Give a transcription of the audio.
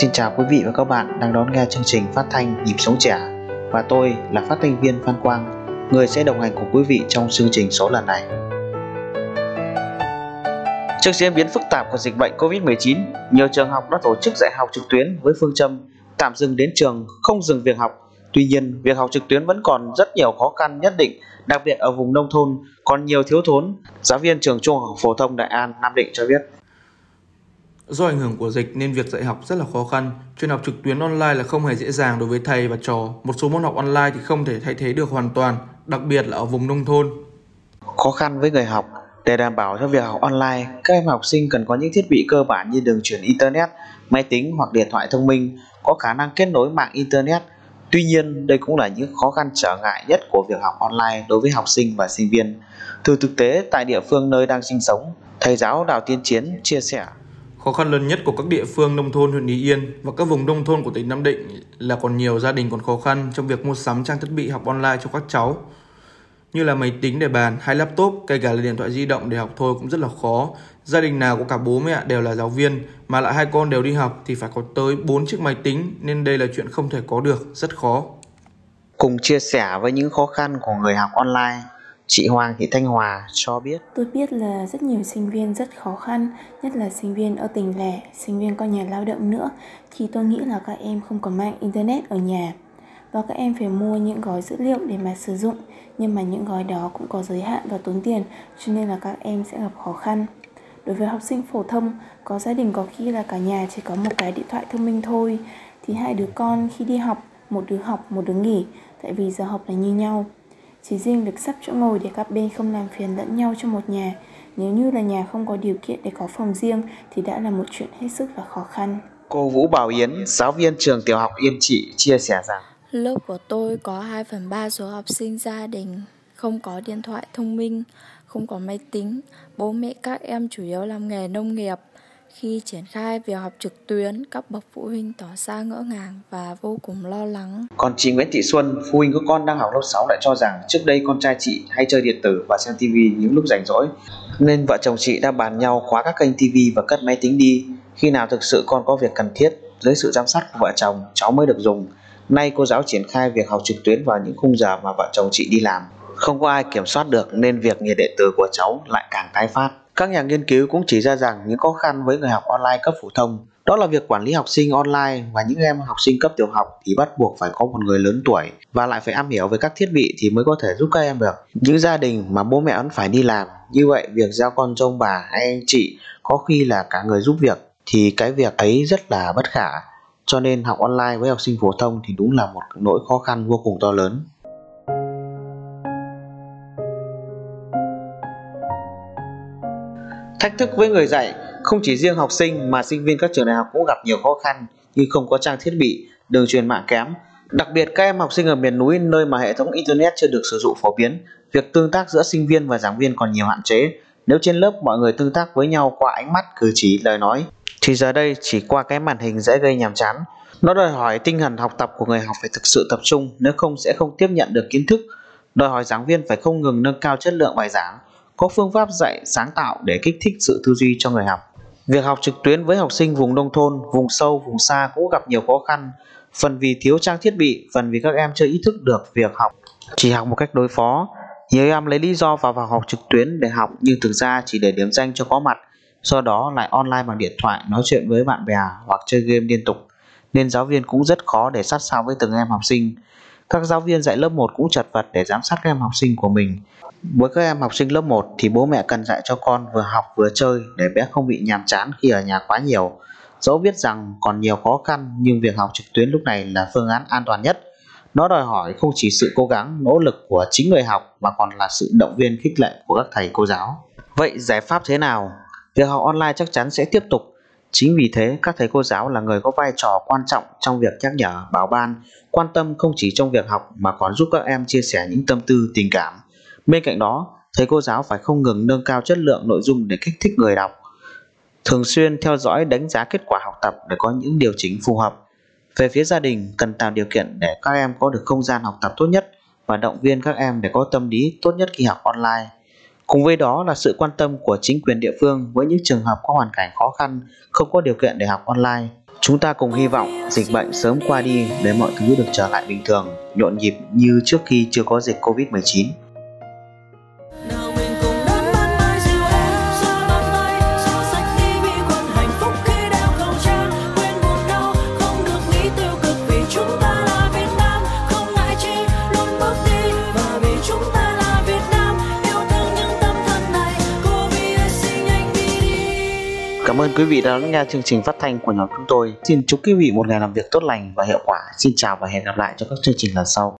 Xin chào quý vị và các bạn đang đón nghe chương trình phát thanh Nhịp Sống Trẻ và tôi là phát thanh viên Phan Quang, người sẽ đồng hành cùng quý vị trong chương trình số lần này. Trước diễn biến phức tạp của dịch bệnh COVID-19, nhiều trường học đã tổ chức dạy học trực tuyến với phương châm tạm dừng đến trường, không dừng việc học. Tuy nhiên, việc học trực tuyến vẫn còn rất nhiều khó khăn nhất định, đặc biệt ở vùng nông thôn còn nhiều thiếu thốn. Giáo viên trường Trung học phổ thông Đại An Nam Định cho biết. Do ảnh hưởng của dịch nên việc dạy học rất là khó khăn. Truyền học trực tuyến online là không hề dễ dàng đối với thầy và trò. Một số môn học online thì không thể thay thế được hoàn toàn, đặc biệt là ở vùng nông thôn. Khó khăn với người học để đảm bảo cho việc học online, các em học sinh cần có những thiết bị cơ bản như đường truyền internet, máy tính hoặc điện thoại thông minh có khả năng kết nối mạng internet. Tuy nhiên, đây cũng là những khó khăn trở ngại nhất của việc học online đối với học sinh và sinh viên. Từ thực tế tại địa phương nơi đang sinh sống, thầy giáo Đào Tiên Chiến chia sẻ Khó khăn lớn nhất của các địa phương nông thôn huyện Ý Yên và các vùng nông thôn của tỉnh Nam Định là còn nhiều gia đình còn khó khăn trong việc mua sắm trang thiết bị học online cho các cháu như là máy tính để bàn hay laptop, kể cả là điện thoại di động để học thôi cũng rất là khó. Gia đình nào có cả bố mẹ đều là giáo viên mà lại hai con đều đi học thì phải có tới 4 chiếc máy tính nên đây là chuyện không thể có được, rất khó. Cùng chia sẻ với những khó khăn của người học online, Chị Hoàng Thị Thanh Hòa cho biết. Tôi biết là rất nhiều sinh viên rất khó khăn Nhất là sinh viên ở tỉnh lẻ, sinh viên có nhà lao động nữa. Thì tôi nghĩ là các em không có mạng internet ở nhà. Và các em phải mua những gói dữ liệu để mà sử dụng. Nhưng mà những gói đó cũng có giới hạn và tốn tiền Cho nên là các em sẽ gặp khó khăn. Đối với học sinh phổ thông, có gia đình có khi là cả nhà chỉ có một cái điện thoại thông minh thôi. Thì hai đứa con khi đi học, một đứa học, một đứa nghỉ. Tại vì giờ học là như nhau chỉ riêng việc sắp chỗ ngồi để các bên không làm phiền lẫn nhau trong một nhà. Nếu như là nhà không có điều kiện để có phòng riêng thì đã là một chuyện hết sức là khó khăn. Cô Vũ Bảo Yến, giáo viên trường tiểu học Yên Trị chia sẻ rằng Lớp của tôi có 2 phần 3 số học sinh gia đình không có điện thoại thông minh, không có máy tính. Bố mẹ các em chủ yếu làm nghề nông nghiệp. Khi triển khai việc học trực tuyến, các bậc phụ huynh tỏ ra ngỡ ngàng và vô cùng lo lắng. Còn chị Nguyễn Thị Xuân, phụ huynh của con đang học lớp 6 lại cho rằng trước đây con trai chị hay chơi điện tử và xem TV những lúc rảnh rỗi. Nên vợ chồng chị đã bàn nhau khóa các kênh TV và cất máy tính đi. Khi nào thực sự con có việc cần thiết, dưới sự giám sát của vợ chồng, cháu mới được dùng. Nay cô giáo triển khai việc học trực tuyến vào những khung giờ mà vợ chồng chị đi làm. Không có ai kiểm soát được nên việc nghiện điện tử của cháu lại càng tái phát. Các nhà nghiên cứu cũng chỉ ra rằng những khó khăn với người học online cấp phổ thông đó là việc quản lý học sinh online và những em học sinh cấp tiểu học thì bắt buộc phải có một người lớn tuổi và lại phải am hiểu về các thiết bị thì mới có thể giúp các em được. Những gia đình mà bố mẹ vẫn phải đi làm, như vậy việc giao con cho ông bà hay anh chị có khi là cả người giúp việc thì cái việc ấy rất là bất khả. Cho nên học online với học sinh phổ thông thì đúng là một nỗi khó khăn vô cùng to lớn. Thách thức với người dạy không chỉ riêng học sinh mà sinh viên các trường đại học cũng gặp nhiều khó khăn như không có trang thiết bị, đường truyền mạng kém. Đặc biệt các em học sinh ở miền núi nơi mà hệ thống internet chưa được sử dụng phổ biến, việc tương tác giữa sinh viên và giảng viên còn nhiều hạn chế. Nếu trên lớp mọi người tương tác với nhau qua ánh mắt, cử chỉ, lời nói thì giờ đây chỉ qua cái màn hình dễ gây nhàm chán. Nó đòi hỏi tinh thần học tập của người học phải thực sự tập trung, nếu không sẽ không tiếp nhận được kiến thức. Đòi hỏi giảng viên phải không ngừng nâng cao chất lượng bài giảng, có phương pháp dạy sáng tạo để kích thích sự tư duy cho người học. Việc học trực tuyến với học sinh vùng nông thôn, vùng sâu, vùng xa cũng gặp nhiều khó khăn, phần vì thiếu trang thiết bị, phần vì các em chưa ý thức được việc học, chỉ học một cách đối phó. Nhiều em lấy lý do vào vào học trực tuyến để học nhưng thực ra chỉ để điểm danh cho có mặt, sau đó lại online bằng điện thoại nói chuyện với bạn bè hoặc chơi game liên tục, nên giáo viên cũng rất khó để sát sao với từng em học sinh. Các giáo viên dạy lớp 1 cũng chật vật để giám sát các em học sinh của mình. Với các em học sinh lớp 1 thì bố mẹ cần dạy cho con vừa học vừa chơi để bé không bị nhàm chán khi ở nhà quá nhiều. Dẫu biết rằng còn nhiều khó khăn nhưng việc học trực tuyến lúc này là phương án an toàn nhất. Nó đòi hỏi không chỉ sự cố gắng, nỗ lực của chính người học mà còn là sự động viên khích lệ của các thầy cô giáo. Vậy giải pháp thế nào? Việc học online chắc chắn sẽ tiếp tục. Chính vì thế, các thầy cô giáo là người có vai trò quan trọng trong việc nhắc nhở, bảo ban, quan tâm không chỉ trong việc học mà còn giúp các em chia sẻ những tâm tư, tình cảm Bên cạnh đó, thầy cô giáo phải không ngừng nâng cao chất lượng nội dung để kích thích người đọc, thường xuyên theo dõi đánh giá kết quả học tập để có những điều chỉnh phù hợp. Về phía gia đình, cần tạo điều kiện để các em có được không gian học tập tốt nhất và động viên các em để có tâm lý tốt nhất khi học online. Cùng với đó là sự quan tâm của chính quyền địa phương với những trường hợp có hoàn cảnh khó khăn, không có điều kiện để học online. Chúng ta cùng hy vọng dịch bệnh sớm qua đi để mọi thứ được trở lại bình thường, nhộn nhịp như trước khi chưa có dịch Covid-19. Cảm ơn quý vị đã lắng nghe chương trình phát thanh của nhóm chúng tôi. Xin chúc quý vị một ngày làm việc tốt lành và hiệu quả. Xin chào và hẹn gặp lại trong các chương trình lần sau.